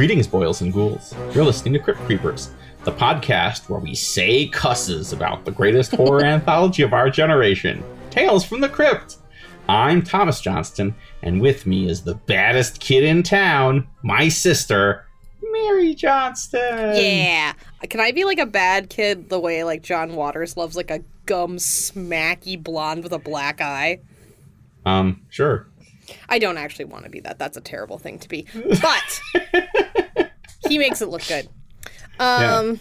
Greetings, boils and ghouls. You're listening to Crypt Creepers, the podcast where we say cusses about the greatest horror anthology of our generation, Tales from the Crypt. I'm Thomas Johnston, and with me is the baddest kid in town, my sister, Mary Johnston. Yeah. Can I be like a bad kid the way like John Waters loves like a gum smacky blonde with a black eye? Um, sure. I don't actually want to be that. That's a terrible thing to be. But he makes it look good. Um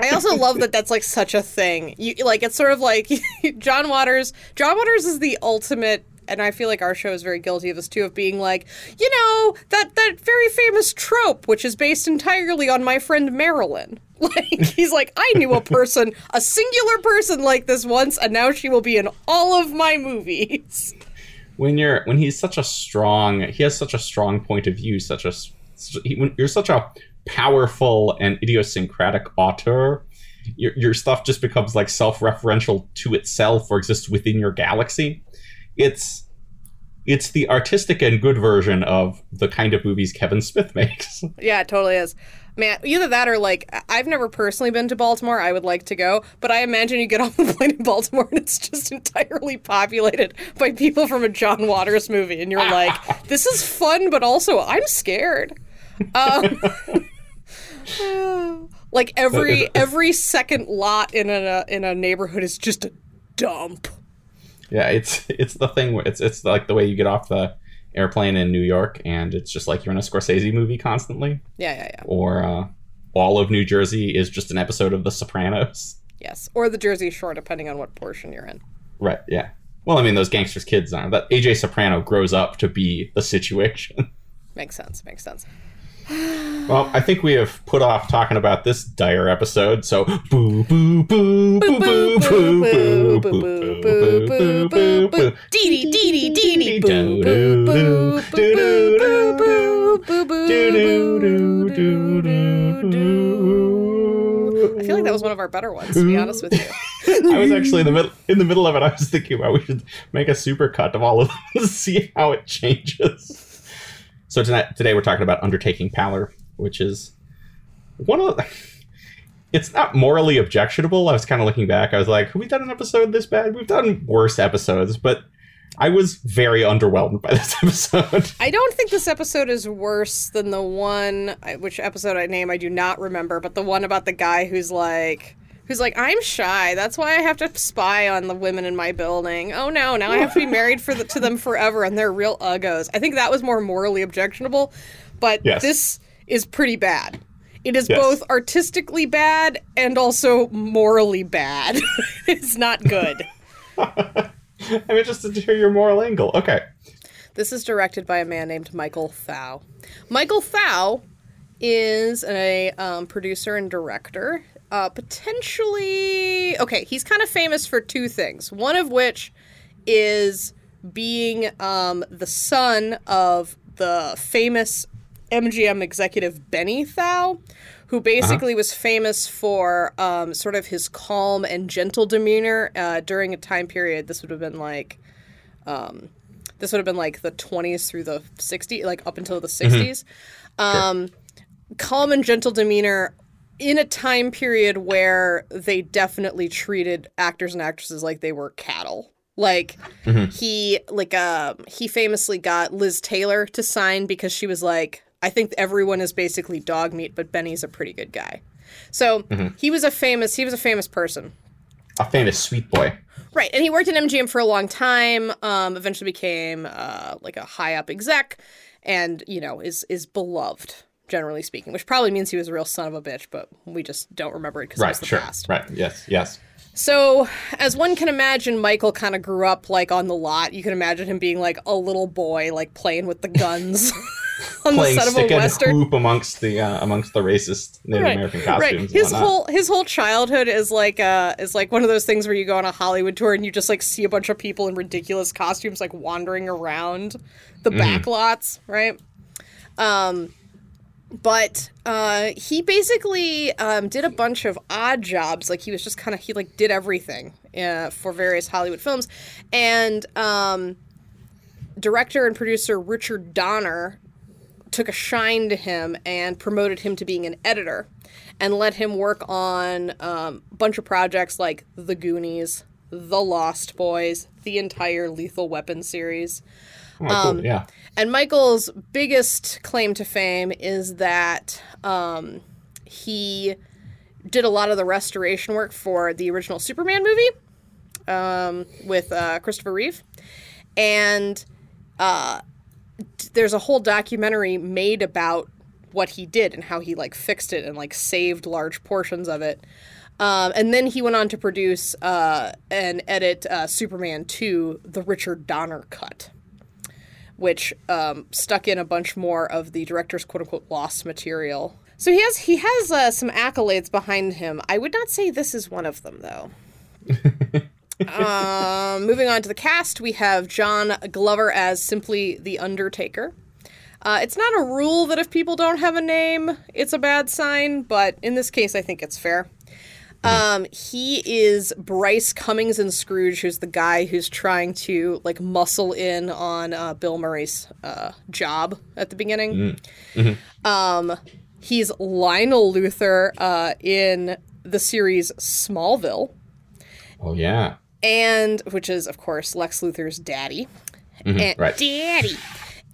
I also love that that's like such a thing. You like it's sort of like John Waters. John Waters is the ultimate and I feel like our show is very guilty of this too, of being like, you know, that that very famous trope, which is based entirely on my friend Marilyn. Like he's like, I knew a person, a singular person like this once, and now she will be in all of my movies. When you're when he's such a strong, he has such a strong point of view, such a you're such a powerful and idiosyncratic author. Your, your stuff just becomes like self-referential to itself or exists within your galaxy it's it's the artistic and good version of the kind of movies Kevin Smith makes. Yeah, it totally is. Man, either that or like I've never personally been to Baltimore. I would like to go, but I imagine you get off the plane in Baltimore and it's just entirely populated by people from a John Waters movie, and you're like, "This is fun, but also I'm scared." Um, like every every second lot in a in a neighborhood is just a dump. Yeah, it's it's the thing. Where it's it's like the way you get off the airplane in New York, and it's just like you're in a Scorsese movie constantly. Yeah, yeah, yeah. Or uh, all of New Jersey is just an episode of The Sopranos. Yes, or the Jersey Shore, depending on what portion you're in. Right. Yeah. Well, I mean, those gangsters' kids are that AJ Soprano grows up to be the situation. Makes sense. Makes sense. Well, I think we have put off talking about this dire episode, so boo boo boo boo boo boo boo boo boo boo boo boo boo boo boo dee dee dee dee boo boo boo boo boo boo boo boo I feel like that was one of our better ones, to be honest with you. I was actually in the middle in the middle of it. I was thinking about we should make a supercut of all of them to see how it changes. So tonight, today we're talking about Undertaking Palor, which is one of the, it's not morally objectionable. I was kind of looking back. I was like, have we done an episode this bad? We've done worse episodes, but I was very underwhelmed by this episode. I don't think this episode is worse than the one, which episode I name I do not remember, but the one about the guy who's like, who's like, I'm shy. That's why I have to spy on the women in my building. Oh no, now I have to be married for the, to them forever, and they're real uggos. I think that was more morally objectionable, but Yes. this is pretty bad. It is Yes. both artistically bad and also morally bad. it's not good. I'm interested to hear your moral angle. Okay. This is directed by a man named Michael Thau. Michael Thau is a um, producer and director. Uh, potentially, okay, he's kind of famous for two things. One of which is being um, the son of the famous MGM executive Benny Thau, who basically was famous for um, sort of his calm and gentle demeanor uh, during a time period. This would have been like this would have been like the 20s through the 60s like up until the 60s um, calm and gentle demeanor in a time period where they definitely treated actors and actresses like they were cattle. Like he like uh he famously got liz taylor to sign because she was like i think everyone is basically dog meat but benny's a pretty good guy. So he was a famous he was a famous person. A famous sweet boy. Right, and he worked at MGM for a long time. Um, eventually became uh, like a high up exec, and you know is is beloved generally speaking, which probably means he was a real son of a bitch, but we just don't remember it because it Right, was the sure. past. Right, yes, yes. So, as one can imagine, Michael kind of grew up like on the lot. You can imagine him being like a little boy, like playing with the guns on Playing the set of stick a and western. hoop amongst the uh, amongst the racist Native American costumes. Right. His whole his whole childhood is like uh is like one of those things where you go on a Hollywood tour and you just like see a bunch of people in ridiculous costumes like wandering around the Mm-hmm. back lots, right? Um but uh, he basically um, did a bunch of odd jobs. Like he was just kind of he like did everything uh, for various Hollywood films, and um, director and producer Richard Donner took a shine to him and promoted him to being an editor and let him work on um, a bunch of projects like The Goonies, The Lost Boys, the entire Lethal Weapon series. Oh, cool. Um, yeah. And Michael's biggest claim to fame is that um, he did a lot of the restoration work for the original Superman movie um, with uh, Christopher Reeve. And uh, there's a whole documentary made about what he did and how he like fixed it and like saved large portions of it. Um, and then he went on to produce uh, and edit uh, Superman 2, the Richard Donner cut which um, stuck in a bunch more of the director's quote unquote lost material. So he has he has uh, some accolades behind him. I would not say this is one of them though. um, moving on to the cast, we have John Glover as simply the Undertaker. Uh, it's not a rule that if people don't have a name, it's a bad sign, but in this case, I think it's fair. Um, he is Brice Cummings and Scrooged, who's the guy who's trying to like muscle in on uh, Bill Murray's uh, job at the beginning. Um, he's Lionel Luthor uh, in the series Smallville, Oh yeah. and which is of course Lex Luthor's daddy, and right. daddy,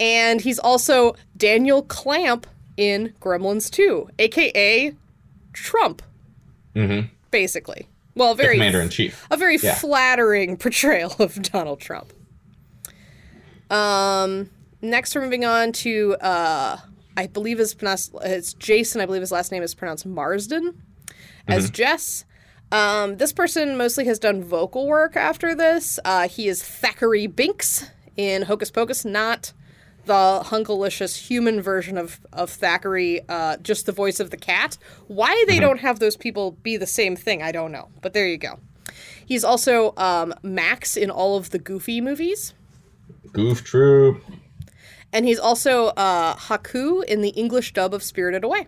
and he's also Daniel Clamp in Gremlins 2, aka Trump, Mm-hmm. Basically. Well, very Commander in chief. a very Yeah. flattering portrayal of Donald Trump. Um, next we're moving on to uh, I believe his pronounced it's Jason. I believe his last name is pronounced Marsden as Jess. Um, this person mostly has done vocal work after this. Uh, he is Thackery Binx in Hocus Pocus, not the hunkalicious human version of, of Thackery, uh, just the voice of the cat. Why they don't have those people be the same thing, I don't know. But there you go. He's also um, Max in all of the Goofy movies. Goof Troop. And he's also uh, Haku in the English dub of Spirited Away.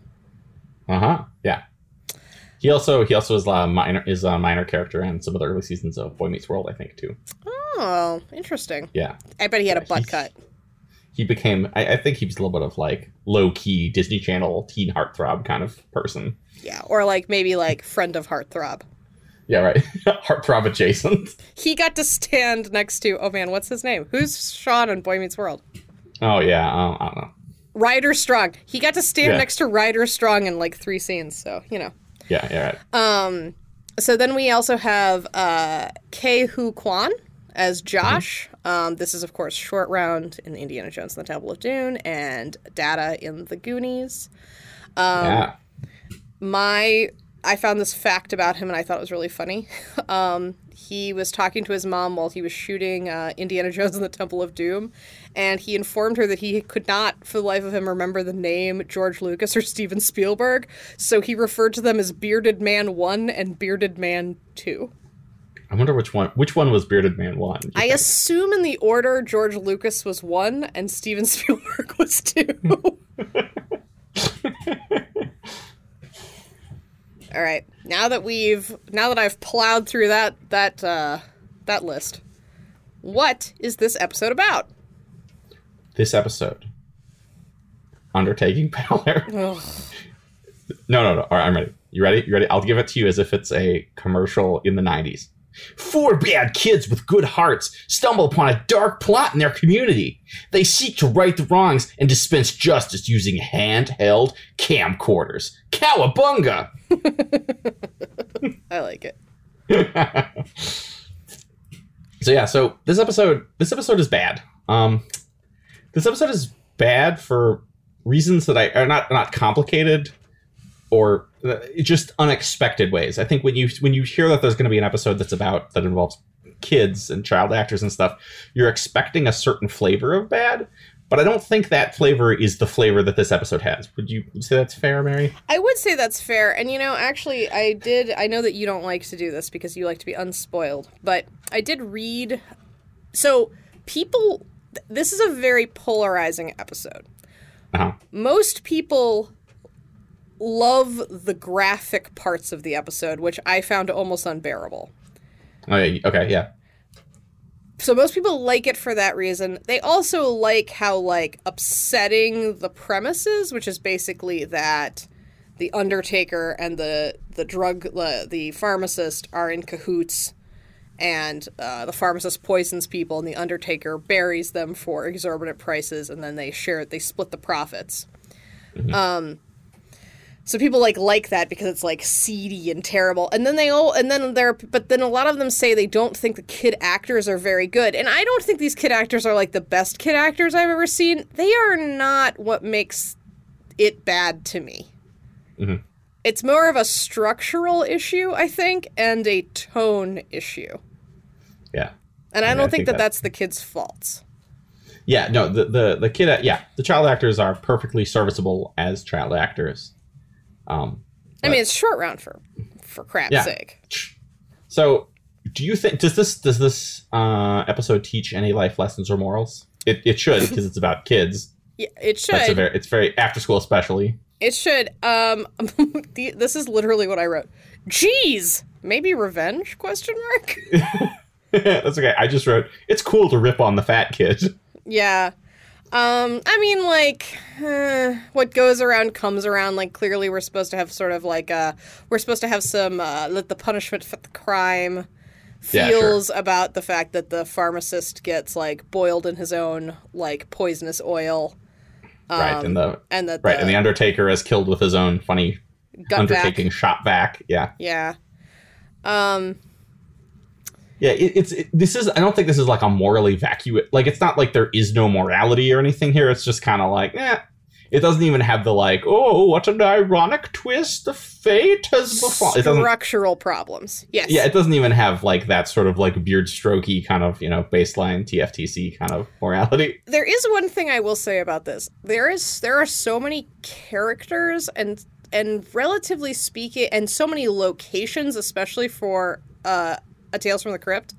Uh huh. Yeah. He also he also is a minor is a minor character in some of the early seasons of Boy Meets World, I think too. Oh, interesting. Yeah. I bet he had a butt cut. He became I, I think he was a little bit of like low key Disney Channel teen heartthrob kind of person. Yeah, or like maybe like friend of Heartthrob. Yeah, right. heartthrob adjacent. He got to stand next to oh man, what's his name? Who's Sean in Boy Meets World? Oh yeah, um, I don't know. Ryder Strong. He got to stand Yeah. next to Ryder Strong in like three scenes, so you know. Yeah, yeah, right. Um, so then we also have uh, Ke Huy Quan as Josh. Um, this is, of course, Short Round in Indiana Jones and the Temple of Doom and Data in The Goonies. Um, yeah. My, I found this fact about him and I thought it was really funny. um, he was talking to his mom while he was shooting uh, Indiana Jones and the Temple of Doom, and he informed her that he could not, for the life of him, remember the name George Lucas or Steven Spielberg. So he referred to them as Bearded Man One and Bearded Man Two. I wonder which one which one was Bearded Man one. I think? assume in the order George Lucas was one and Steven Spielberg was two. All right. Now that we've now that I've plowed through that that uh that list. What is this episode about? this episode. Undertaking. Ugh. No, no, no. All right, I'm ready. You ready? You ready? I'll give it to you as if it's a commercial in the 90s. Four bad kids with good hearts stumble upon a dark plot in their community. They seek to right the wrongs and dispense justice using handheld camcorders. Cowabunga! I like it. so yeah, so this episode this episode is bad. Um this episode is bad for reasons that I are not not complicated or just unexpected ways. I think when you when you hear that there's going to be an episode that's about that involves kids and child actors and stuff, you're expecting a certain flavor of bad, but I don't think that flavor is the flavor that this episode has. Would you say that's fair, Mary? I would say that's fair. And you know, actually I did I know that you don't like to do this because you like to be unspoiled, but I did read so people this is a very polarizing episode. Uh-huh. most people love the graphic parts of the episode, which I found almost unbearable. Oh, yeah, okay, yeah. so most people like it for that reason. They also like how like upsetting the premises, which is basically that the undertaker and the the drug uh, the pharmacist are in cahoots and uh, the pharmacist poisons people and the undertaker buries them for exorbitant prices and then they share they split the profits um so people like like that because it's like seedy and terrible and then they all and then they're but then a lot of them say they don't think the kid actors are very good and i don't think these kid actors are like the best kid actors i've ever seen they are not what makes it bad to me Mhm. it's more of a structural issue i think and a tone issue Yeah. and i Yeah, don't I think think that that- that's the kid's fault Yeah, no, the the the kid, yeah, the child actors are perfectly serviceable as child actors. Um, i mean it's short round for for crap's Yeah. sake so, do you think does this does this uh, episode teach any life lessons or morals? It it should because it's about kids. yeah, it should That's a very it's very after school especially. It should. Um, this is literally what I wrote. Jeez, maybe revenge? Question mark. That's okay. I just wrote it's cool to rip on the fat kid. yeah. Um, I mean, like, uh, what goes around comes around. Like, clearly, we're supposed to have sort of like, uh, we're supposed to have some, uh, let the punishment fit the crime Yeah, sure. feels about the fact that the pharmacist gets like boiled in his own like poisonous oil. right, and the and that right, and the Undertaker is killed with his own funny vac- undertaking shot back. Yeah, Yeah. Um, yeah. It, it's it, this is. I don't think this is like a morally vacuum. Like it's not like there is no morality or anything here. It's just kind of like, eh. It doesn't even have the like, oh, what an ironic twist of fate has befallen. Structural problems. Yes. Yeah, it doesn't even have like that sort of like beard strokey kind of you know baseline TFTC kind of morality. there is one thing I will say about this. There is there are so many characters and and relatively speaking and so many locations especially for uh a Tales from the Crypt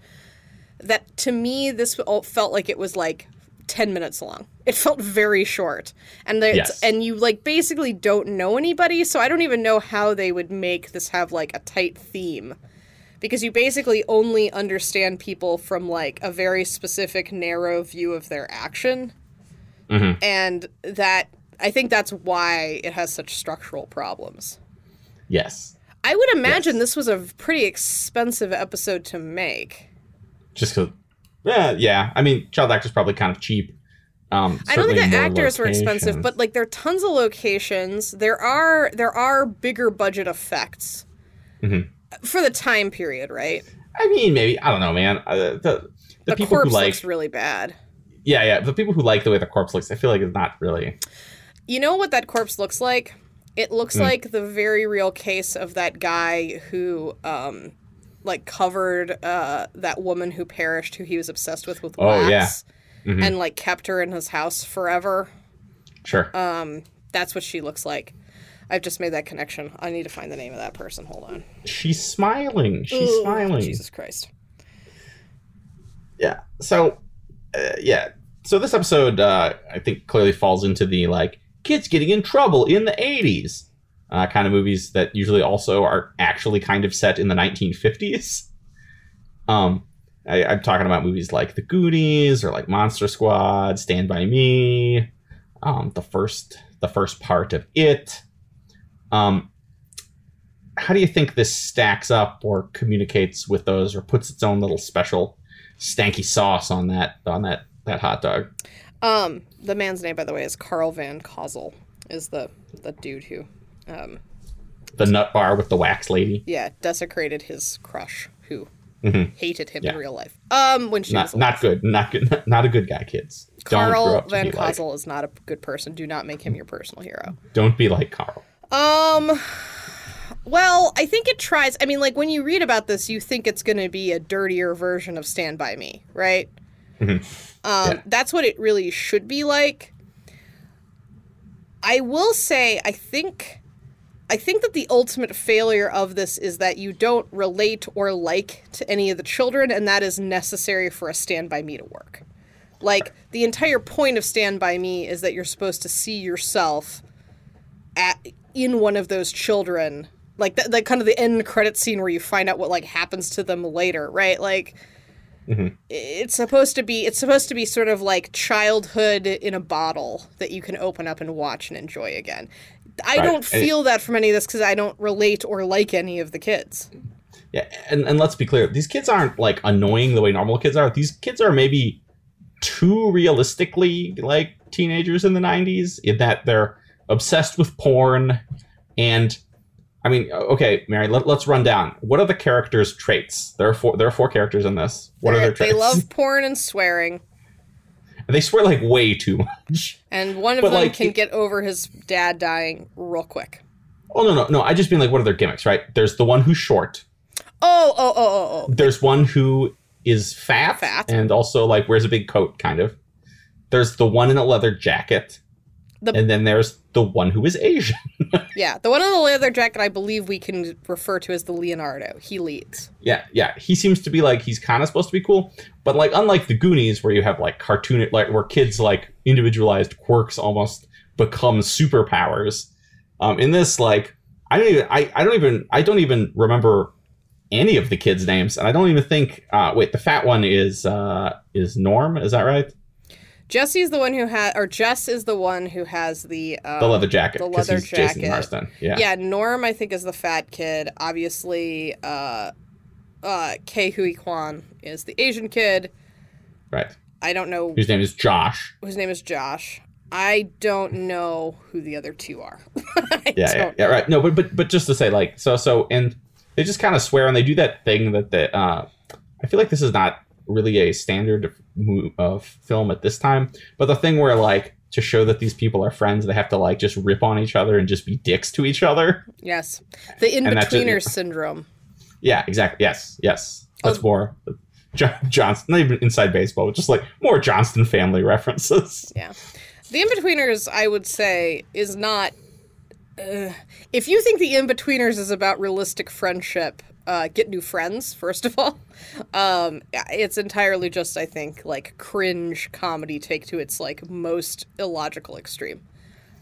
that to me this all felt like it was like 10 minutes long. It felt very short. And Yes. and you like basically don't know anybody, so I don't even know how they would make this have like a tight theme. Because you basically only understand people from like a very specific narrow view of their action. Mhm. And that I think that's why it has such structural problems. Yes, I would imagine Yes. this was a pretty expensive episode to make. just because. Yeah, yeah. I mean, child actors probably kind of cheap. Um, I don't think the actors were expensive, but like there are tons of locations. There are there are bigger budget effects Mhm. for the time period, right? I mean, maybe I don't know, man. Uh, the the, The, people who like, looks really bad. yeah, yeah, the people who like the way the corpse looks, I feel like it's not really. You know what that corpse looks like? It looks Hmm. like the very real case of that guy who um like covered uh that woman who perished who he was obsessed with with Oh, wax yeah. Mhm. and like kept her in his house forever. Sure. Um that's what she looks like. I've just made that connection. I need to find the name of that person. Hold on. She's smiling. She's Ooh, smiling. Jesus Christ. Yeah. So, uh, yeah. So this episode, uh, I think, clearly falls into the like kids getting in trouble in the '80s uh, kind of movies that usually also are actually kind of set in the 1950s. Um, I, I'm talking about movies like The Goonies or like Monster Squad, Stand by Me, um, the first the first part of It. Um, how do you think this stacks up or communicates with those or puts its own little special stanky sauce on that on that that hot dog? Um, the man's name, by the way, is Carl von Cosel. Is the the dude who, um, The nut bar with the wax lady. yeah, desecrated his crush, who Mhm. hated him Yeah. in real life. Um, when she was Not not good. Not good. Not a good guy, kids. Carl Van be like. Kozel is not a good person. Do not make him your personal hero. Don't be like Carl. Um, well, I think it tries. I mean, like when you read about this, you think it's going to be a dirtier version of Stand by Me, right? Mhm. Um, Yeah. that's what it really should be like. I will say, I think, I think that the ultimate failure of this is that you don't relate or like to any of the children, and that is necessary for a Stand by Me to work. Like the entire point of Stand by Me is that you're supposed to see yourself at in one of those children like that like kind of the end credit scene where you find out what like happens to them later right like Mhm. It's supposed to be it's supposed to be sort of like childhood in a bottle that you can open up and watch and enjoy again. I Right. don't feel that from any of this because I don't relate or like any of the kids. Yeah, and, and let's be clear, these kids aren't like annoying the way normal kids are. These kids are maybe too realistically like teenagers in the 90s in that they're obsessed with porn and I mean, okay, Mary, let, us run down. What are the characters' traits? There are four. There are four characters in this. What are They're- their traits? they love porn and swearing, they swear like way too much. and one of But, them like, can it- get over his dad dying real quick. Oh no, no, no! I just mean like, what are their gimmicks? Right? There's the one who's short. Oh, oh, oh, oh, oh. There's one who is fat, Fat. and also like wears a big coat, kind of. There's the one in a leather jacket, The- and then there's the one who is Asian. Yeah, the one in the leather jacket I believe we can refer to as the Leonardo. He leads. Yeah, yeah. He seems to be like he's kind of supposed to be cool, but like unlike the Goonies, where you have like cartoon, like where kids like individualized quirks almost become superpowers. Um, in this, like I don't even, I, I don't even, I don't even remember any of the kids' names, and I don't even think. Uh, wait, the fat one is uh, is Norm. Is that right? Jesse's the one who has, or Jess is the one who has the um, The leather jacket. the leather he's Jason jacket. Marsden. Yeah. Yeah, Norm I think is the fat kid. Obviously, uh, uh, Ke Huy Quan is the Asian kid. Right. I don't know Whose name is Josh. whose name is Josh. I don't know who the other two are. Yeah, yeah, yeah, right. No, but but but just to say, like, so so, and they just kind of swear, and they do that thing that the. Uh, I feel like this is not really a standard of, mo- film at this time, but the thing where like to show that these people are friends, they have to like just rip on each other and just be dicks to each other. Yes, the in And that's it. betweeners syndrome. Yeah, exactly. Yes, yes. That's Oh. more John, Johnston, not even inside baseball, but just like more Johnston family references. Yeah. The In-Betweeners, I would say, is not. Uh, if you think the In-Betweeners is about realistic friendship, uh, get new friends, first of all. Um, it's entirely just, I think, like cringe comedy take to its like most illogical extreme.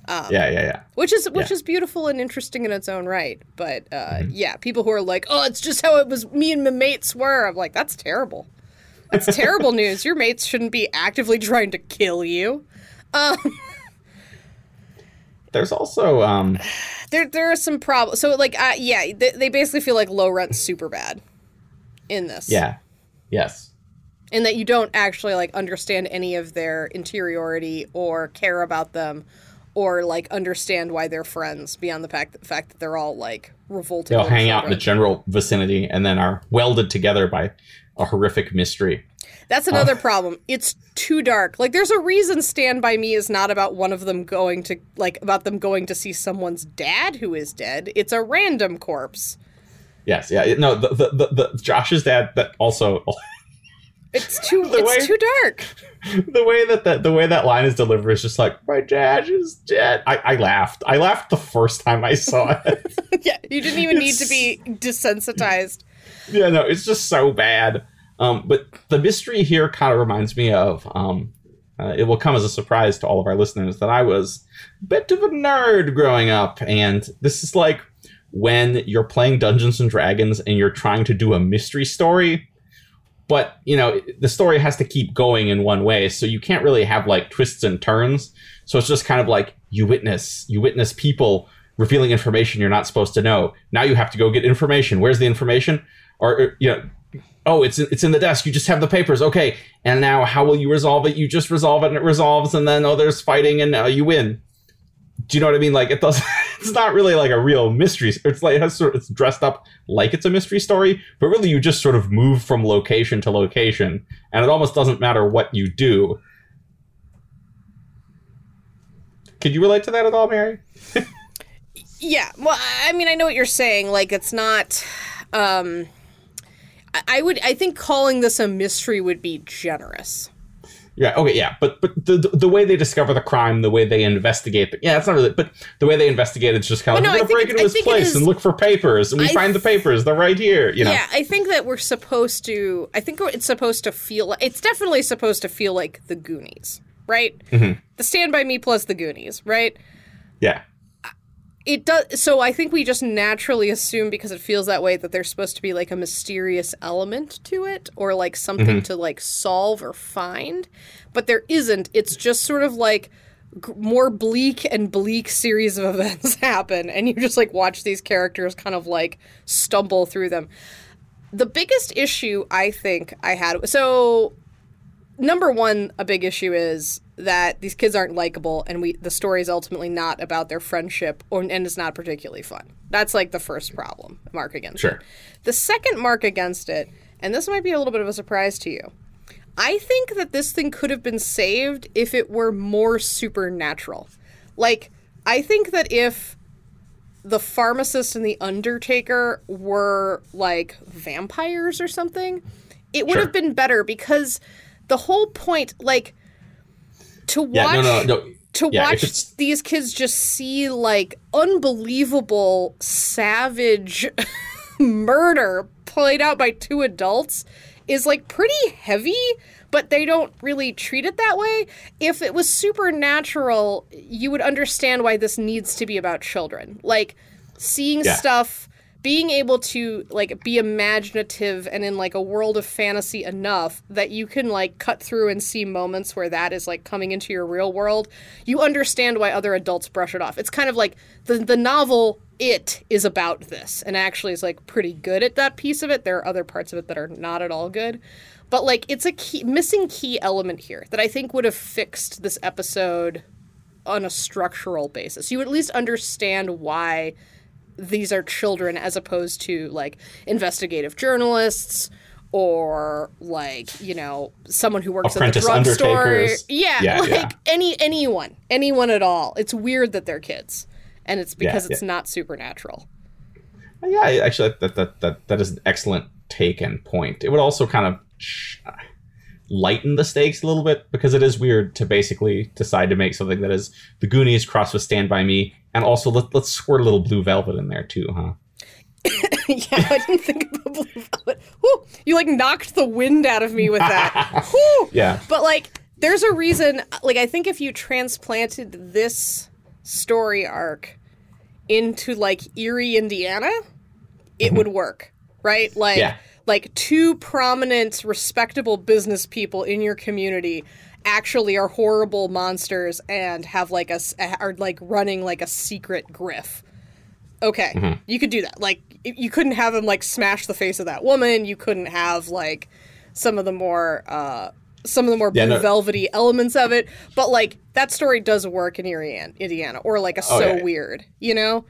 yeah, yeah, yeah. Which is which Yeah. Mm-hmm. is beautiful and interesting in its own right. But uh, yeah, people who are like, oh, it's just how it was me and my mates were. I'm like, that's terrible. That's terrible news. Your mates shouldn't be actively trying to kill you. There's also um there there are some problems. So like, uh, yeah, they, they basically feel like low rent super bad in this. yeah. Yes. in that you don't actually like understand any of their interiority or care about them, or like understand why they're friends beyond the fact the fact that they're all like revolting. They'll hang out in the general vicinity and then are welded together by a horrific mystery. That's another problem. It's too dark. Like there's a reason Stand by Me is not about one of them going to like about them going to see someone's dad who is dead. It's a random corpse. Yes, yeah. No, the the, the, the Josh's dad that also It's too it's way- too dark. the way that, that the way that line is delivered is just like my dad is dead. I, I laughed. I laughed the first time I saw it. yeah, you didn't even need to be desensitized. yeah, no, it's just so bad. Um, but the mystery here kind of reminds me of. Um, uh, it will come as a surprise to all of our listeners that I was a bit of a nerd growing up, and this is like when you're playing Dungeons and Dragons and you're trying to do a mystery story, but you know the story has to keep going in one way, so you can't really have like twists and turns. So it's just kind of like you witness, you witness people revealing information you're not supposed to know. Now you have to go get information. Where's the information? Or you know, oh, it's it's in the desk. You just have the papers. Okay, and now how will you resolve it? You just resolve it, and it resolves, and then oh, there's fighting, and uh, you win. Do you know what I mean? Like it does. It's not really like a real mystery. It's like it has sort. It's dressed up like it's a mystery story, but really you just sort of move from location to location, and it almost doesn't matter what you do. Could you relate to that at all, Mary? Yeah, well, I mean, I know what you're saying. Like, it's not. Um, I- would. I think calling this a mystery would be generous. Yeah. Okay. Yeah. But but the the- way they discover the crime, the way they investigate, the, yeah, it's not really. But the way they investigate, it's just kind of Well, like no, we're gonna break into his place is- and look for papers, and we I find the papers. They're right here. You know. Yeah, I think that we're supposed to. I think it's supposed to feel. like It's definitely supposed to feel like the Goonies, right? Mm-hmm. The Stand by Me plus the Goonies, right? Yeah. It does so i think we just naturally assume because it feels that way that there's supposed to be like a mysterious element to it or like something mm-hmm. to like solve or find but there isn't. It's just sort of like g- more bleak and bleak series of events happen and you just like watch these characters kind of like stumble through them. The biggest issue i think i had so number one, a big issue is that these kids aren't likable, and we the story is ultimately not about their friendship, or and it's not particularly fun. That's like the first problem mark against Sure. it. The second mark against it, and this might be a little bit of a surprise to you. I think that this thing could have been saved if it were more supernatural. Like, I think that if the pharmacist and the undertaker were like vampires or something, it would Sure. have been better because the whole point, like, to watch Yeah, no, no, no. to Yeah, watch it's- these kids just see like unbelievable savage murder played out by two adults is like pretty heavy but they don't really treat it that way if it was supernatural you would understand why this needs to be about children like seeing Yeah. stuff being able to like be imaginative and in like a world of fantasy enough that you can like cut through and see moments where that is like coming into your real world you understand why other adults brush it off. It's kind of like the the novel it is about this and actually is like pretty good at that piece of it. There are other parts of it that are not at all good. But like it's a key missing key element here that i think would have fixed this episode on a structural basis. You at least understand why these are children as opposed to like investigative journalists or like you know someone who works Apprentice at the drugstore. Yeah, Yeah, like yeah. any anyone, anyone at all. It's weird that they're kids, and it's Yeah, because it's yeah. not supernatural. Yeah, actually, that that that that is an excellent take and point. It would also kind of lighten the stakes a little bit because it is weird to basically decide to make something that is the Goonies crossed with Stand by Me, and also let, let's squirt a little Blue Velvet in there too, huh? yeah, I didn't think about Blue Velvet. Whew, you like knocked the wind out of me with that. Yeah, But like, there's a reason. Like, I think if you transplanted this story arc into like Erie, Indiana, it mm-hmm. would work, right? Like, Yeah. like two prominent, respectable business people in your community actually are horrible monsters and have like a are like running like a secret griff. Okay, you could do that. Like, you couldn't have him like smash the face of that woman. You couldn't have like some of the more uh some of the more Yeah, blue no. velvety elements of it. But like that story does work in Indiana, or like a Oh, so yeah. weird, you know?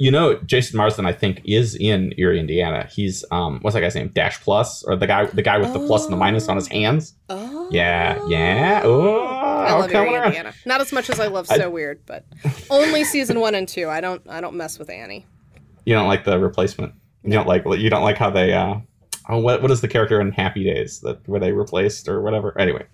You know, Jason Marsden, I think, is in Erie, Indiana. He's um, what's that guy's name? Dash Plus, or the guy, the guy with the plus and the minus on his hands. Oh, Yeah, yeah. Oh, I love Erie, around. Indiana. Not as much as I love So Weird, but only season one and two. I don't I don't mess with Annie. You don't like the replacement. You don't like you don't like how they uh oh what what is the character in Happy Days that were they replaced or whatever. Anyway.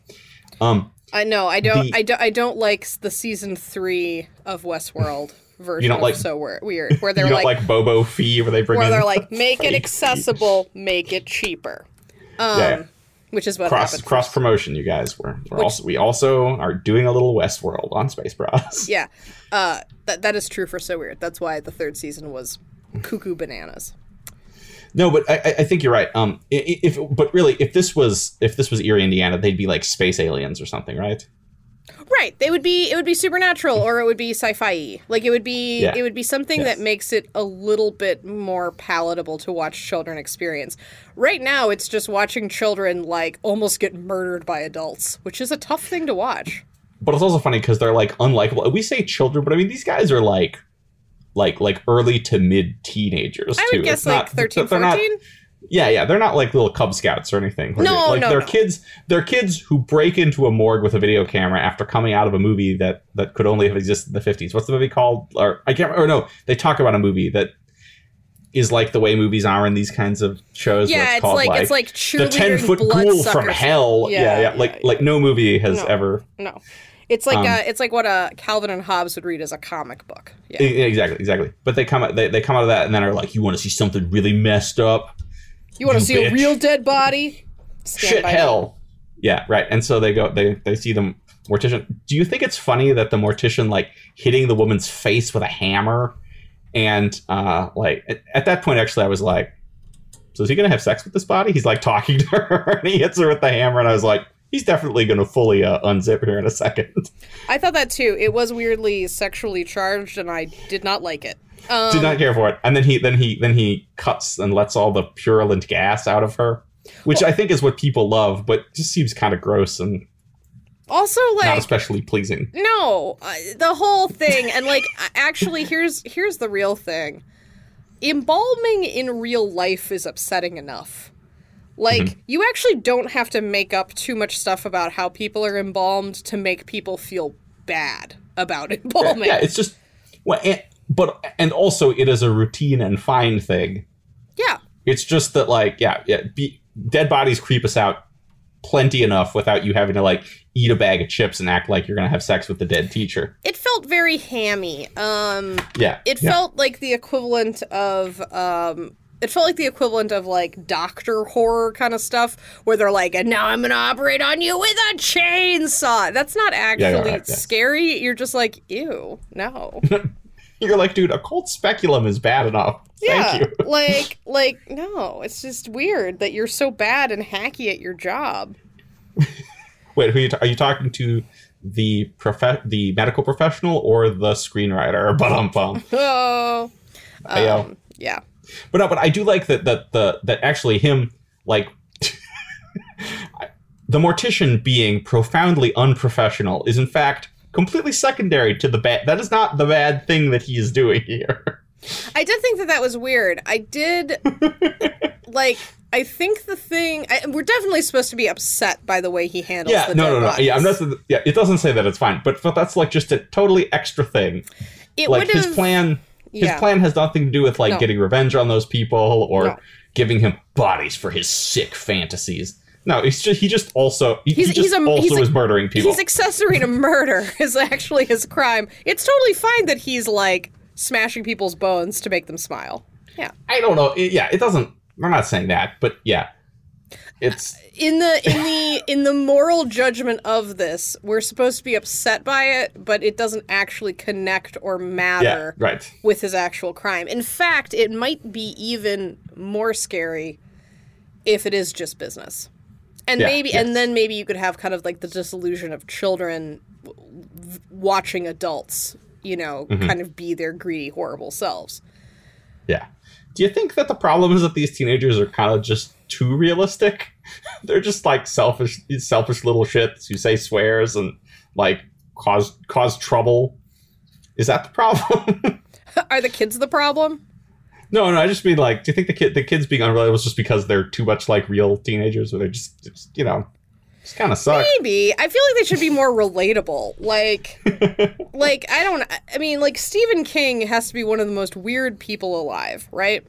Um I know I don't The- I, don't, I don't like the season three of Westworld version. don't of like- So Weird, where they're you don't like, like, Bobo Fee where they bring where they're like make it accessible, make it cheaper. Um, Yeah. which is what cross happened. cross promotion you guys we're, we're Which- also we also are doing a little Westworld on Space Bros. Yeah, uh, that that is true for So Weird. That's why the third season was cuckoo bananas. No, but I, I- think you're right. Um, if but really, if this was if this was Erie, Indiana, they'd be like space aliens or something, right? Right. They would be it would be supernatural or it would be sci-fi. Like it would be Yeah. it would be something Yes. that makes it a little bit more palatable to watch children experience. Right now it's just watching children like almost get murdered by adults, which is a tough thing to watch. But it's also funny because they're like unlikable. We say children, but I mean these guys are like, like like early to mid teenagers. I too. would guess It's like not- 13, 14. Yeah, yeah, they're not like little Cub Scouts or anything. No, like, no, they're no. kids. They're kids who break into a morgue with a video camera after coming out of a movie that that could only have existed in the fifties. What's the movie called? Or I can't. Or no, they talk about a movie that is like the way movies are in these kinds of shows. Yeah, it's, it's called like, like it's like the ten foot ghoul from hell. Yeah, Yeah, yeah, yeah, like like no movie has No. ever. No. It's like Um, uh, it's like what uh, Calvin and Hobbes would read as a comic book. Yeah. Exactly, exactly. But they come out, they, they come out of that and then are like, you want to see something really messed up? You want to you see a real dead body? Stand Shit, by me. hell. Yeah, right. And so they go, they they see the mortician. Do you think it's funny that the mortician like hitting the woman's face with a hammer and uh, like at, at that point, actually, I was like, "So is he gonna have sex with this body?" He's like talking to her, and he hits her with the hammer, and I was like, "He's definitely gonna fully uh, unzip her in a second. I thought that too. It was weirdly sexually charged, and I did not like it. Um, Did not care for it. And then he then he then he cuts and lets all the purulent gas out of her, which I think is what people love, but just seems kind of gross and also, like not especially pleasing. no, uh, the whole thing, and like, actually, here's here's the real thing. Embalming in real life is upsetting enough. Like, Mm-hmm. you actually don't have to make up too much stuff about how people are embalmed to make people feel bad about embalming. Yeah, it's just well, and, but and also it is a routine and fine thing. yeah. It's just that like yeah, yeah, be, dead bodies creep us out plenty enough without you having to like eat a bag of chips and act like you're gonna have sex with the dead teacher. It felt very hammy. Um, Yeah, it yeah. felt like the equivalent of um it felt like the equivalent of like doctor horror kind of stuff where they're like and now i'm gonna operate on you with a chainsaw that's not actually yeah. scary you're just like ew no You're like, dude, occult speculum is bad enough. yeah Thank you. like like no it's just weird that you're so bad and hacky at your job Wait, who are you, are you talking to? The prof- the medical professional or the screenwriter? But um, bum. oh um, yeah But no, but I do like that that the that actually him like the mortician being profoundly unprofessional is in fact completely secondary to the bad. That is not the bad thing that he is doing here. I did think that that was weird. I did like. I think the thing I, we're definitely supposed to be upset by the way he handles. yeah, the no, no, no. bodies. Yeah, I'm not. Yeah, it doesn't say that it's fine, but but that's like just a totally extra thing. It like his plan. His yeah. plan has nothing to do with like No. getting revenge on those people or No. giving him bodies for his sick fantasies. No, he's just he just also he, He's- he just he's a- also he's a- is murdering people. He's accessory to murder is actually his crime. It's totally fine that he's like smashing people's bones to make them smile. Yeah. I don't know. It- yeah, it doesn't. I'm not saying that, but yeah, it's uh, In the in the in the moral judgment of this, we're supposed to be upset by it, but it doesn't actually connect or matter yeah, right. with his actual crime. In fact, it might be even more scary if it is just business. And Yeah, maybe yes. and then maybe you could have kind of like the disillusion of children w- watching adults, you know, Mm-hmm. kind of be their greedy horrible selves. Yeah. Do you think that the problem is that these teenagers are kind of just too realistic? They're just like selfish, selfish little shits who say swears and like cause cause trouble. Is that the problem? Are the kids the problem? No, no. I just mean like, do you think the kid, the kids being unreliable is just because they're too much like real teenagers, or they're just, just you know, just kind of suck? Maybe. I feel like they should be more relatable. Like like I don't I mean like Stephen King has to be one of the most weird people alive, right?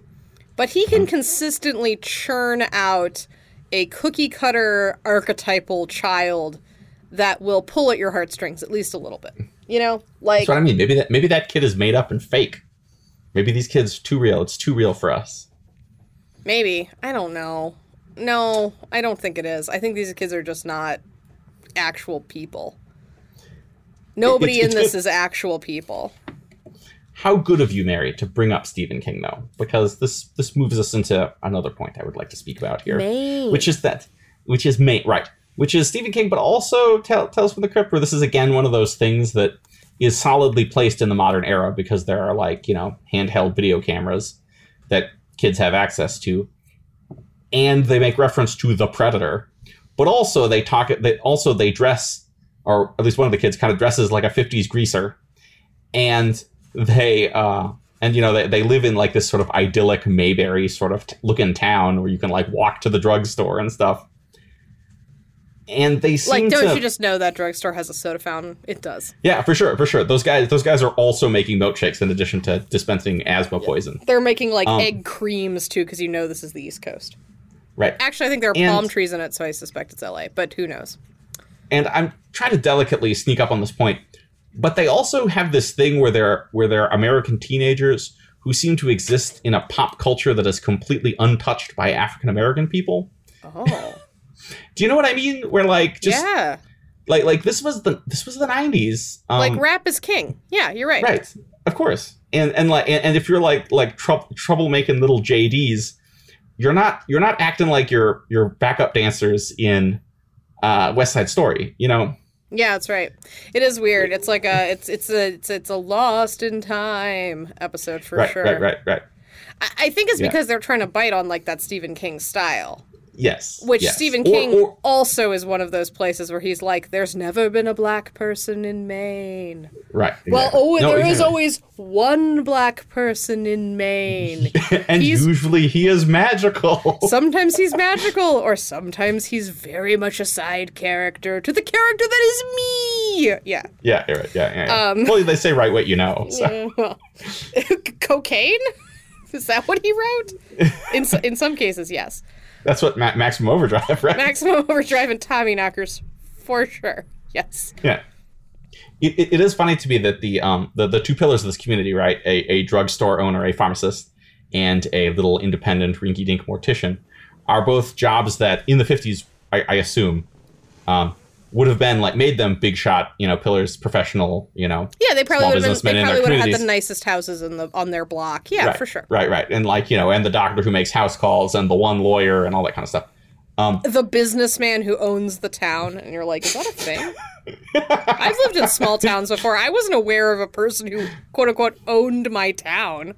But he can hmm. consistently churn out a cookie cutter archetypal child that will pull at your heartstrings at least a little bit. You know? Like That's what I mean. Maybe that maybe that kid is made up and fake. Maybe these kids are too real. It's too real for us. maybe. I don't know. No, I don't think it is. I think these kids are just not actual people. Nobody it's in this good- is actual people. How good of you, Mary, to bring up Stephen King, though, because this this moves us into another point I would like to speak about here, Maine. which is that, which is Maine, right? Which is Stephen King, but also tell, Tales from the Crypt, where this is again one of those things that is solidly placed in the modern era because there are like you know handheld video cameras that kids have access to, and they make reference to the Predator, but also they talk. They also they dress, or at least one of the kids kind of dresses like a '50s greaser, and they uh and you know they, they live in like this sort of idyllic mayberry sort of t- looking town where you can like walk to the drugstore and stuff and they seem Like, don't to you just know that drugstore has a soda fountain? It does. yeah for sure for sure those guys those guys are also making milkshakes in addition to dispensing asthma poison They're making like Um, egg creams too, because you know this is the East Coast. right Actually, I think there are And- palm trees in it, so I suspect it's LA. But who knows? and I'm trying to delicately sneak up on this point, but they also have this thing where they're where they're American teenagers who seem to exist in a pop culture that is completely untouched by African American people. Oh, Do you know what I mean? Where like just yeah. like like this was the this was the 90s. Um, like rap is king. Yeah, you're right. right. Of course. and and like and, and if you're like like trou- trouble making little JDs, you're not you're not acting like your your backup dancers in uh, West Side Story. You know, Yeah, that's right. It is weird. It's like a it's it's a it's, it's a lost in time episode for right, sure. right, right, right. I, I think it's Yeah. because they're trying to bite on like that Stephen King style. Yes, Which yes. Stephen King or- also is one of those places where he's like, "There's never been a black person in Maine." right. Well, exactly. oh, No, there is exactly. always one black person in Maine. and he's- usually he is magical. sometimes he's magical, or sometimes he's very much a side character to the character that is me. Yeah. yeah, you're right. Yeah, yeah. yeah. Um, well, they say write what you know. So. Well, cocaine. Is that what he wrote? In in some cases, yes. That's what Ma- Maximum Overdrive, right? Maximum Overdrive and Tommyknockers, for sure. Yes. Yeah. It, it, it is funny to me that the um the, the two pillars of this community, right? A, a drugstore owner, a pharmacist, and a little independent rinky dink mortician, are both jobs that in the fifties, I, I assume, um, would have been like made them big shot, you know, pillars, professional, you know, Yeah, they probably would have been. They probably would have had the nicest houses in the on their block. Yeah, right, for sure. right, right, and like you know, and the doctor who makes house calls, and the one lawyer, and all that kind of stuff. Um, The businessman who owns the town, and you're like, is that a thing? I've lived in small towns before. I wasn't aware of a person who quote unquote owned my town.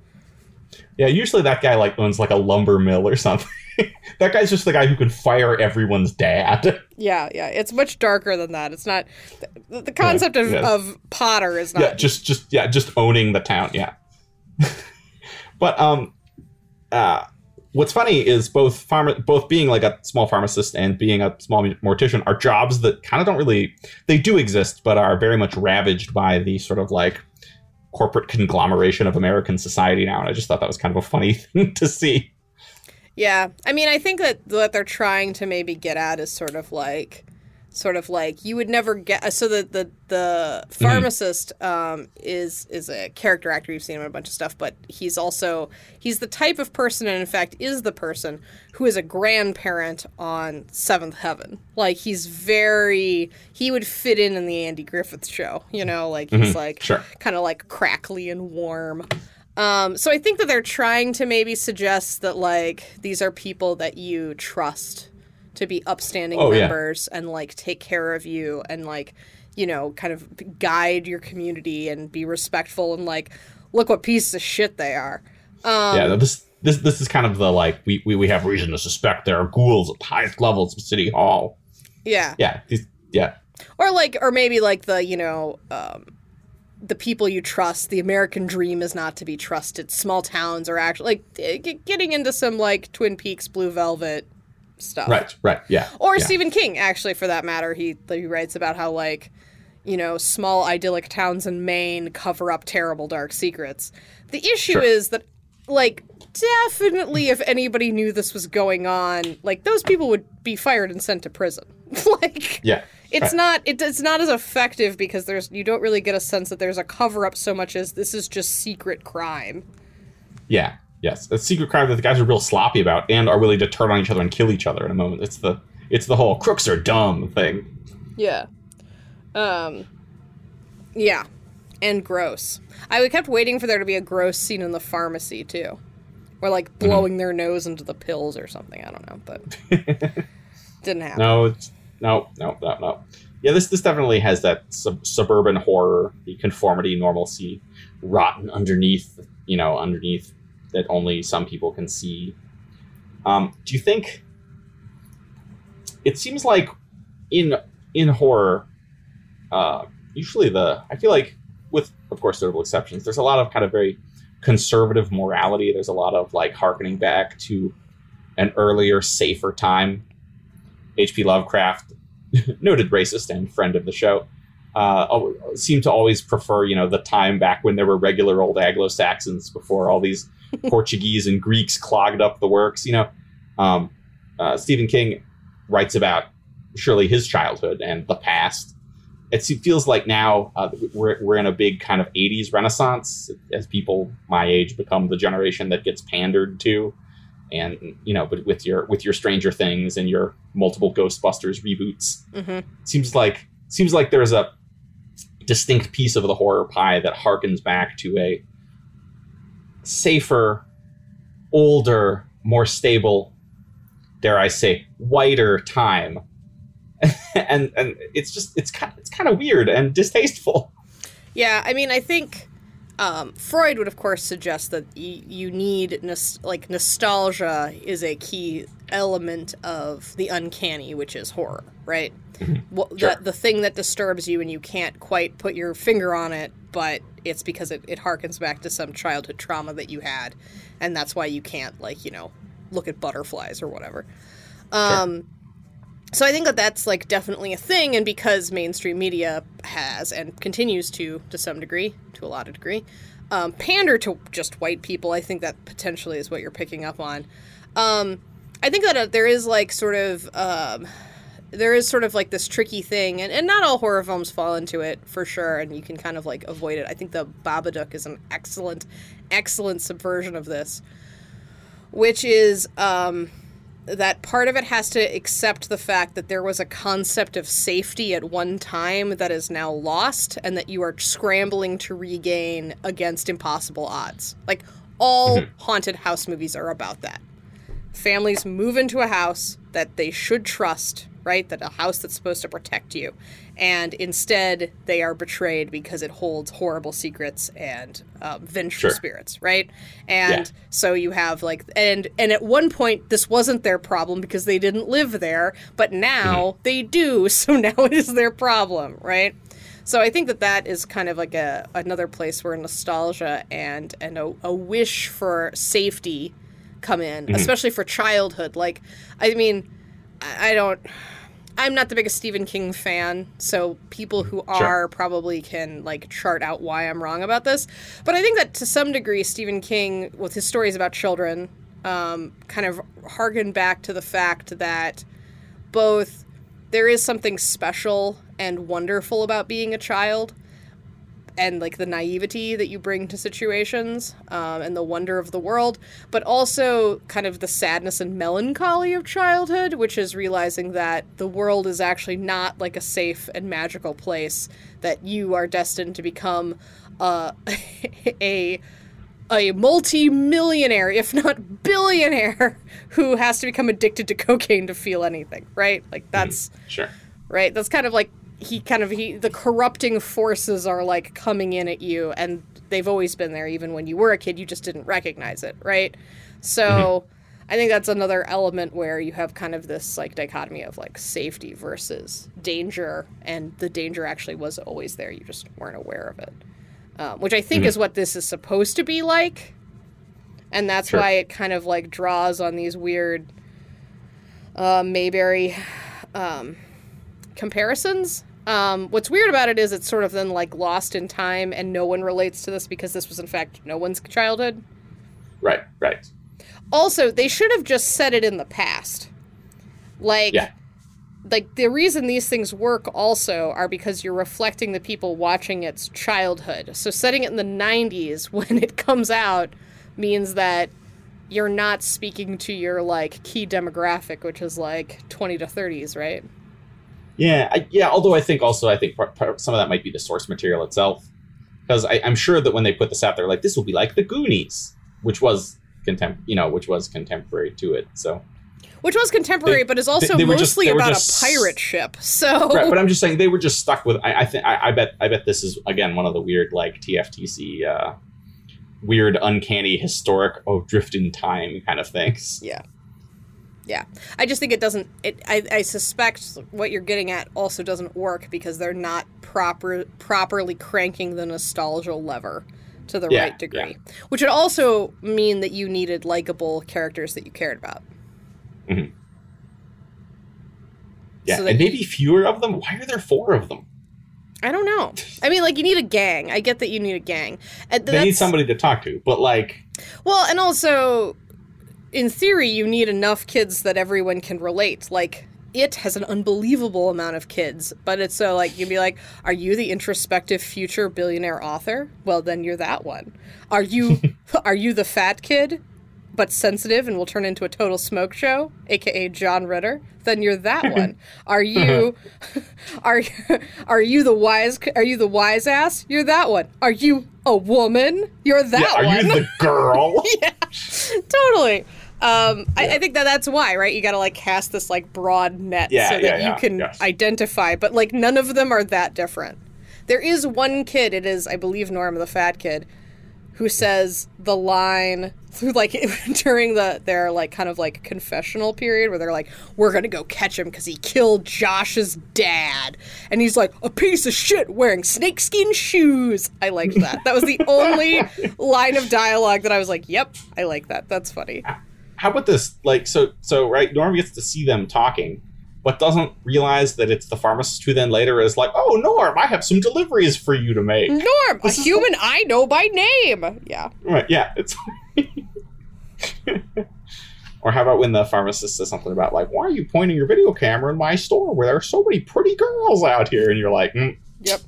Yeah, usually that guy like owns like a lumber mill or something. that guy's just the guy who can fire everyone's dad. Yeah, yeah. It's much darker than that. It's not the, the concept of, yes. of Potter is not yeah, just just yeah, just owning the town. Yeah. but um, uh, what's funny is both pharma, both being like a small pharmacist and being a small mortician are jobs that kind of don't really they do exist, but are very much ravaged by the sort of like corporate conglomeration of American society now. And I just thought that was kind of a funny thing to see. Yeah, I mean, I think that what they're trying to maybe get at is sort of like, sort of like you would never get. So the the the pharmacist um, is is a character actor. You've seen him in a bunch of stuff, but he's also he's the type of person, and in fact, is the person who is a grandparent on Seventh Heaven. Like he's very he would fit in in the Andy Griffith show. You know, like he's like Sure. kind of like crackly and warm. Um, so I think that they're trying to maybe suggest that like these are people that you trust to be upstanding Oh, yeah. members and like take care of you and like you know kind of guide your community and be respectful and like look what pieces of shit they are. Um, yeah, this this this is kind of the like we, we we have reason to suspect there are ghouls at the highest levels of City Hall. Yeah. Yeah, these, yeah, Or like or maybe like the, you know, um the people you trust, the American dream is not to be trusted. Small towns are actually like eh, getting into some like Twin Peaks Blue Velvet stuff. right, right, yeah. Or yeah. Stephen King, actually, for that matter. He he writes about how like, you know, small idyllic towns in Maine cover up terrible dark secrets. The issue Sure. is that, like, definitely, if anybody knew this was going on, like those people would be fired and sent to prison. like, Yeah, it's right. not it, it's not as effective because there's you don't really get a sense that there's a cover up so much as this is just secret crime. Yeah, yes. A secret crime that the guys are real sloppy about and are willing to turn on each other and kill each other in a moment. It's the it's the whole crooks are dumb thing. Yeah. Um Yeah. And gross. I kept waiting for there to be a gross scene in the pharmacy too. Or like blowing their nose into the pills or something. I don't know, but didn't happen. No, no, no, no, no. Yeah, this this definitely has that sub- suburban horror, the conformity, normalcy, rotten underneath, you know, underneath that only some people can see. Um, do you think? It seems like in in horror, uh, usually the I feel like with of course notable exceptions, there's a lot of kind of very conservative morality. There's a lot of like harkening back to an earlier, safer time. H.P. Lovecraft, noted racist and friend of the show, uh, seemed to always prefer, you know, the time back when there were regular old Anglo-Saxons before all these Portuguese and Greeks clogged up the works. You know, um, uh, Stephen King writes about surely his childhood and the past. It feels like now uh, we're, we're in a big kind of 80s renaissance as people my age become the generation that gets pandered to and you know but with your with your stranger things and your multiple ghostbusters reboots Mhm. seems like seems like there's a distinct piece of the horror pie that harkens back to a safer, older, more stable, dare I say, whiter time. and and it's just it's kind it's kind of weird and distasteful. Yeah, I mean, I think um, Freud would, of course, suggest that y- you need nos- like nostalgia is a key element of the uncanny, which is horror, right? What, Sure. the, the thing that disturbs you and you can't quite put your finger on it, but it's because it, it harkens back to some childhood trauma that you had, and that's why you can't, like, you know, look at butterflies or whatever. Um, so I think that that's like definitely a thing, and because mainstream media has and continues to, to some degree, to a lot of degree, um, pander to just white people, I think that potentially is what you're picking up on. Um, I think that uh, there is like sort of um, there is sort of like this tricky thing, and, and not all horror films fall into it for sure, and you can kind of like avoid it. I think the Babadook is an excellent, excellent subversion of this, which is um, that part of it has to accept the fact that there was a concept of safety at one time that is now lost, and that you are scrambling to regain against impossible odds. Like all haunted house movies are about that families move into a house that they should trust, right? That a house that's supposed to protect you. And instead, they are betrayed because it holds horrible secrets and um, vengeful Sure. spirits, right? And Yeah. so you have like, and and at one point, this wasn't their problem because they didn't live there, but now they do. So now it is their problem, right? So I think that that is kind of like a another place where nostalgia and and a, a wish for safety come in, especially for childhood. Like, I mean, I, I don't. I'm not the biggest Stephen King fan, so people who are probably can like chart out why I'm wrong about this. But I think that to some degree, Stephen King, with his stories about children, um, kind of harken back to the fact that both there is something special and wonderful about being a child and like the naivety that you bring to situations um, and the wonder of the world but also kind of the sadness and melancholy of childhood which is realizing that the world is actually not like a safe and magical place that you are destined to become uh, a a multi-millionaire, if not billionaire, who has to become addicted to cocaine to feel anything, right? Like that's Sure. right. That's kind of like he kind of he the corrupting forces are like coming in at you, and they've always been there, even when you were a kid. You just didn't recognize it, right? So. I think that's another element where you have kind of this like dichotomy of like safety versus danger, and the danger actually was always there. You just weren't aware of it um, which I think is what this is supposed to be like. And that's Sure. why it kind of like draws on these weird uh, Mayberry um, comparisons. Um, what's weird about it is it's sort of then like lost in time, and no one relates to this because this was in fact no one's childhood. Right. Right. Also, they should have just said it in the past. Like, Yeah. like the reason these things work also are because you're reflecting the people watching its childhood. So setting it in the 90s when it comes out means that you're not speaking to your like key demographic, which is like 20 to 30s, right? Yeah, I, yeah. Although I think also I think part, part, some of that might be the source material itself, because I'm sure that when they put this out, they're like, this will be like the Goonies, which was contem, you know, which was contemporary to it. So, Which was contemporary, They- but is also they just- mostly they were about just- a pirate ship. So right, but I'm just saying they were just stuck with. I, I think I, I bet I bet this is again one of the weird like TFTC, uh, weird, uncanny, historic, oh, drift in time kind of things. Yeah. Yeah. I just think it doesn't it I, I suspect what you're getting at also doesn't work because they're not proper properly cranking the nostalgia lever to the Yeah, right degree. Which would also mean that you needed likable characters that you cared about. Mm-hmm. Yeah, So and maybe fewer of them. Why are there four of them? I don't know. I mean like you need a gang. I get that you need a gang. They need somebody to talk to, but like, Well, and also, in theory, you need enough kids that everyone can relate. Like, it has an unbelievable amount of kids, but it's so like you'd be like, "Are you the introspective future billionaire author?" Well, then you're that one. Are you are you the fat kid, but sensitive and will turn into a total smoke show, aka John Ritter? Then you're that one. Are you uh-huh. are are you the wise are you the wise ass? You're that one. Are you a woman. You're that Yeah, are one. you the girl? yeah, totally. Um, I, I think that that's why, right? You got to like cast this like broad net Yeah, so that yeah, you can yes. identify, but like none of them are that different. There is one kid, it is, I believe, Norm, the fat kid, who says the line through like during the their like kind of like confessional period where they're like, "We're gonna go catch him because he killed Josh's dad," and he's like, "A piece of shit wearing snakeskin shoes." I liked that. That was the only line of dialogue that I was like, "Yep, I like that. That's funny." How about this? Like, so, so, right? Norm gets to see them talking, but doesn't realize that it's the pharmacist who then later is like, "Oh, Norm, I have some deliveries for you to make." Norm, a This is human I know by name. Yeah. Right? Yeah. It's. or how about when the pharmacist says something about like, "Why are you pointing your video camera in my store where there are so many pretty girls out here?" And you're like, mm, Yep.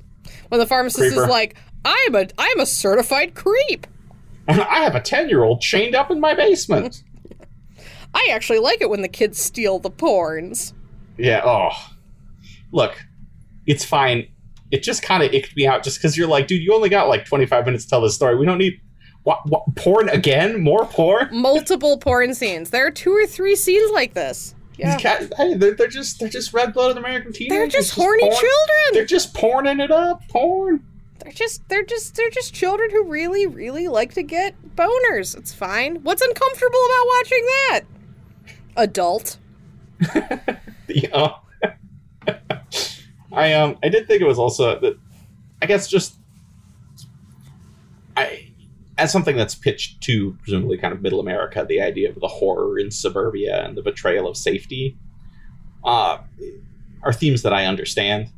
When the pharmacist Creeper. is like, "I'm a I'm a certified creep." "I have a ten-year-old chained up in my basement." I actually like it when the kids steal the porns. Yeah. Oh, look, it's fine. It just kind of icked me out just because you're like, dude, you only got like 25 minutes to tell this story. We don't need what, what porn again? More porn? Multiple porn scenes. There are two or three scenes like this. Yeah. Hey, they're, they're just they're just red blooded American teenagers. They're just horny porn. children. They're just porning it up. Porn. They're just they're just they're just children who really really like to get boners. It's fine. What's uncomfortable about watching that? Adult. Yeah. I um I did think it was also that I guess just I as something that's pitched to presumably kind of middle America, the idea of the horror in suburbia and the betrayal of safety uh, are themes that I understand.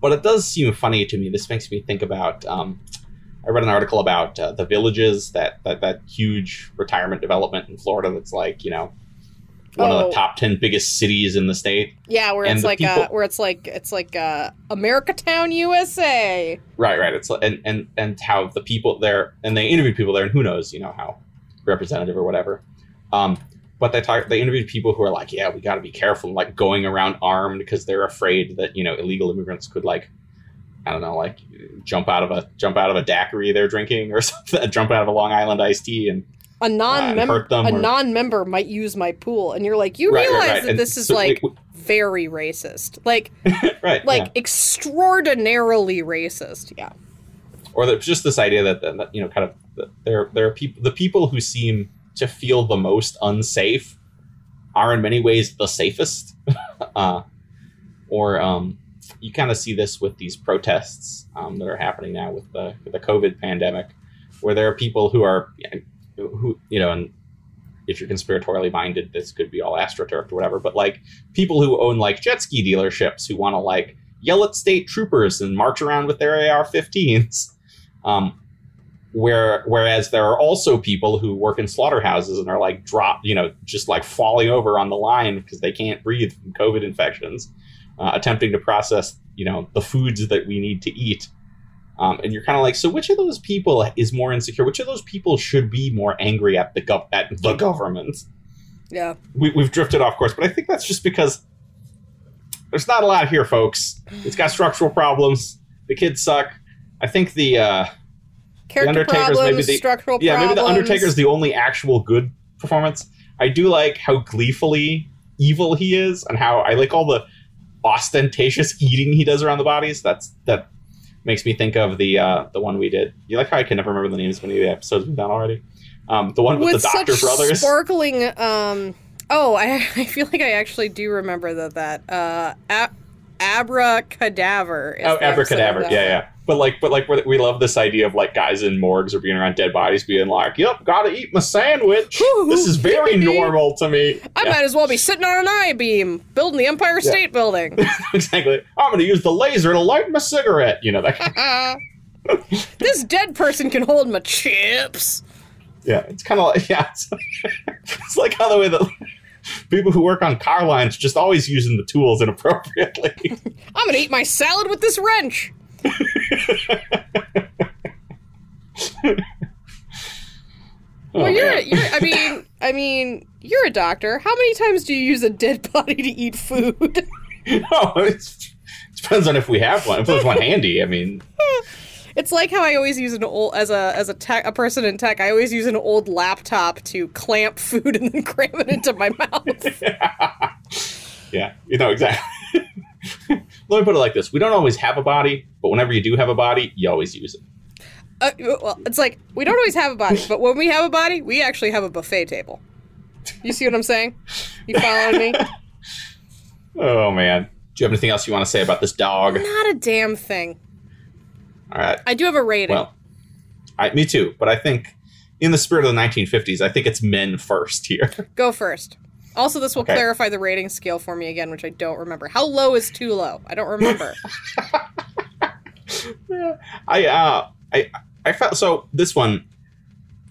But it does seem funny to me. This makes me think about. Um, I read an article about uh, the villages that, that that huge retirement development in Florida. That's like you know one of Oh. the top ten biggest cities in the state. Yeah, where And it's like uh, where it's like it's like uh, America Town, USA. Right, right. It's and and and how the people there and they interviewed people there, and who knows, you know, how representative or whatever. Um, but they talk. They interviewed people who are like, yeah, we got to be careful, like going around armed because they're afraid that you know illegal immigrants could like, I don't know, like jump out of a jump out of a daiquiri they're drinking or something, jump out of a Long Island iced tea, and A non-member, them a or- non-member might use my pool, and you're like, you Right, right, realize right. that And this is so like we- very racist, like right, like yeah. extraordinarily racist. Yeah, or there's just this idea that, that you know kind of that there there are people the people who seem to feel the most unsafe are in many ways the safest uh, or um, you kind of see this with these protests um, that are happening now with the with the covid pandemic where there are people who are who you know and if you're conspiratorially minded this could be all astroturfed or whatever but like people who own like jet ski dealerships who want to like yell at state troopers and march around with their AR-15s. Um, where whereas there are also people who work in slaughterhouses and are like drop, you know, just like falling over on the line because they can't breathe from COVID infections, uh, attempting to process, you know, the foods that we need to eat. Um, and you're kind of like, so which of those people is more insecure? Which of those people should be more angry at the gov- at the government? yeah. we, we've drifted off course, but I think that's just because there's not a lot here, folks. It's got structural problems. The kids suck. I think the uh, Character Undertaker's problems, maybe the- structural yeah problems. maybe the Undertaker's the only actual good performance. I do like how gleefully evil he is, and how I like all the ostentatious eating he does around the bodies. That's that makes me think of the uh, the one we did. You like how I can never remember the names of any of the episodes we've done already. Um, the one with, with the Doctor such Brothers. sparkling. Um, oh, I, I feel like I actually do remember that. That uh, abracadaver. Oh, the episode of abracadabra. that Yeah, yeah. But like, but like, we love this idea of like guys in morgues or being around dead bodies, being like, "Yep, gotta eat my sandwich." This is very normal to me. I Yeah, might as well be sitting on an I beam building the Empire Yeah. State Building. exactly. I'm gonna use the laser to light my cigarette. You know that. kind this dead person can hold my chips. yeah, it's kind of like yeah. It's, it's like how the way that people who work on car lines just always using the tools inappropriately. I'm gonna eat my salad with this wrench. Oh, well, Oh, you're, you're, I mean, I mean, you're a doctor. How many times do you use a dead body to eat food? no, it's, it depends on if we have one. If there's one handy, I mean, It's like how I always use an old as a as a tech a person in tech. I always use an old laptop to clamp food and then cram it into my mouth. yeah, you know exactly. Let me put it like this: We don't always have a body, but whenever you do have a body, you always use it. Uh, well, it's like we don't always have a body, but when we have a body, we actually have a buffet table. You see what I'm saying? You following me? Oh man. Do you have anything else you want to say about this dog? Not a damn thing. All right. I do have a rating. Well, I, me too. But I think, in the spirit of the 1950s, I think it's men first here. Go first. Also, this will Okay. clarify the rating scale for me again, which I don't remember. How low is too low? I don't remember. I uh, I I felt so. This one,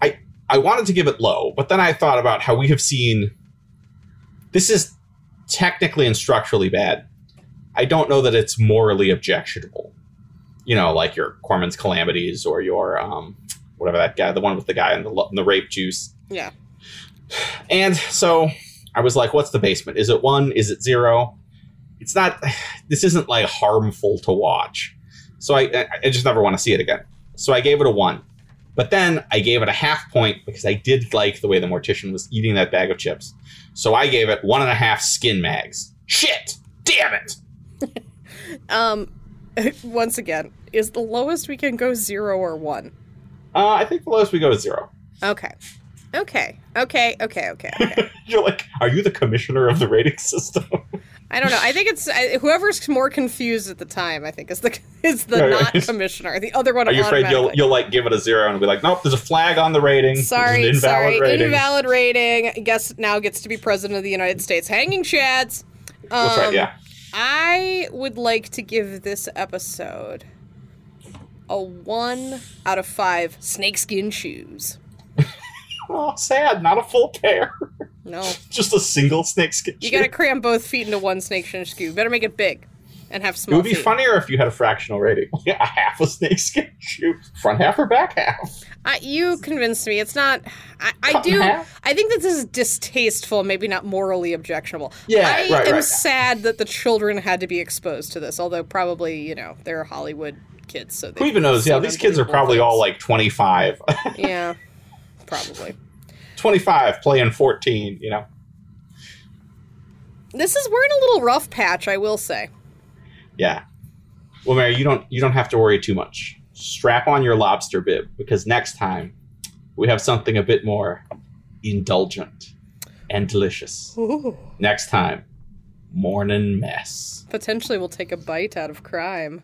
I I wanted to give it low, but then I thought about how we have seen. This is technically and structurally bad. I don't know that it's morally objectionable. You know, like your Corman's Calamities or your um, whatever that guy, the one with the guy in the the rape juice. yeah. And so I was like, what's the basement? Is it one? Is it zero? It's not, this isn't like harmful to watch. So I, I just never want to see it again. So I gave it a one. But then I gave it a half point because I did like the way the mortician was eating that bag of chips. So I gave it one and a half skin mags. Shit! Damn it! Um, once again, is the lowest we can go zero or one? Uh, I think the lowest we go is zero. Okay. Okay. Okay. Okay. Okay. Okay. You're like, are you the commissioner of the rating system? I don't know. I think it's I, whoever's more confused at the time. I think is the is the Right, not right. commissioner. The other one. Are you afraid you'll you'll like give it a zero and be like, nope, there's a flag on the rating. Sorry, invalid sorry, rating. invalid rating. Guess now gets to be president of the United States. Hanging chads. Um, That's right. Yeah. I would like to give this episode a one out of five snakeskin shoes. Oh, sad. Not a full pair. No, Just a single snakeskin. shoe. You gotta cram both feet into one snakeskin shoe. Better make it big and have It would be feet. funnier if you had a fractional rating. Yeah, a half a snakeskin shoe, front half or back half. I, you convinced me. It's not. I, I do. half? I think that this is distasteful, maybe not morally objectionable. Yeah, I right, am right. sad that the children had to be exposed to this. Although probably you know they're Hollywood kids, so they Who even knows? Yeah, these kids are probably all like 25. yeah, probably. 25 playing 14, you know? This is we're in a little rough patch, I will say. Yeah. Well, Mary, you don't you don't have to worry too much. Strap on your lobster bib because next time we have something a bit more indulgent and delicious. Ooh. Next time, Mournin' Mess. Potentially, we'll take a bite out of crime.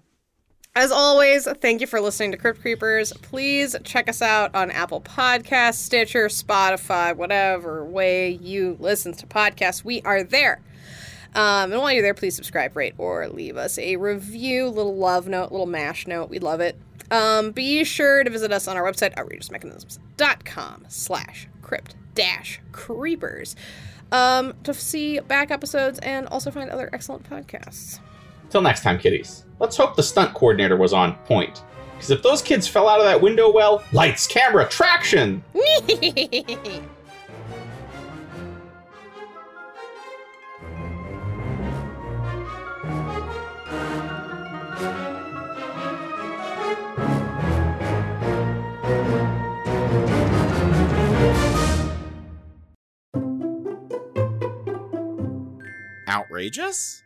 As always, thank you for listening to Crypt Creepers. Please check us out on Apple Podcasts, Stitcher, Spotify, whatever way you listen to podcasts. We are there. Um, and while you're there, please subscribe, rate, or leave us a review, little love note, little mash note. We love it. Um, be sure to visit us on our website, outrageousmechanisms.com slash crypt dash creepers um, to see back episodes and also find other excellent podcasts. Till next time, kiddies. Let's hope the stunt coordinator was on point. Because if those kids fell out of that window well, lights, camera, traction! Outrageous?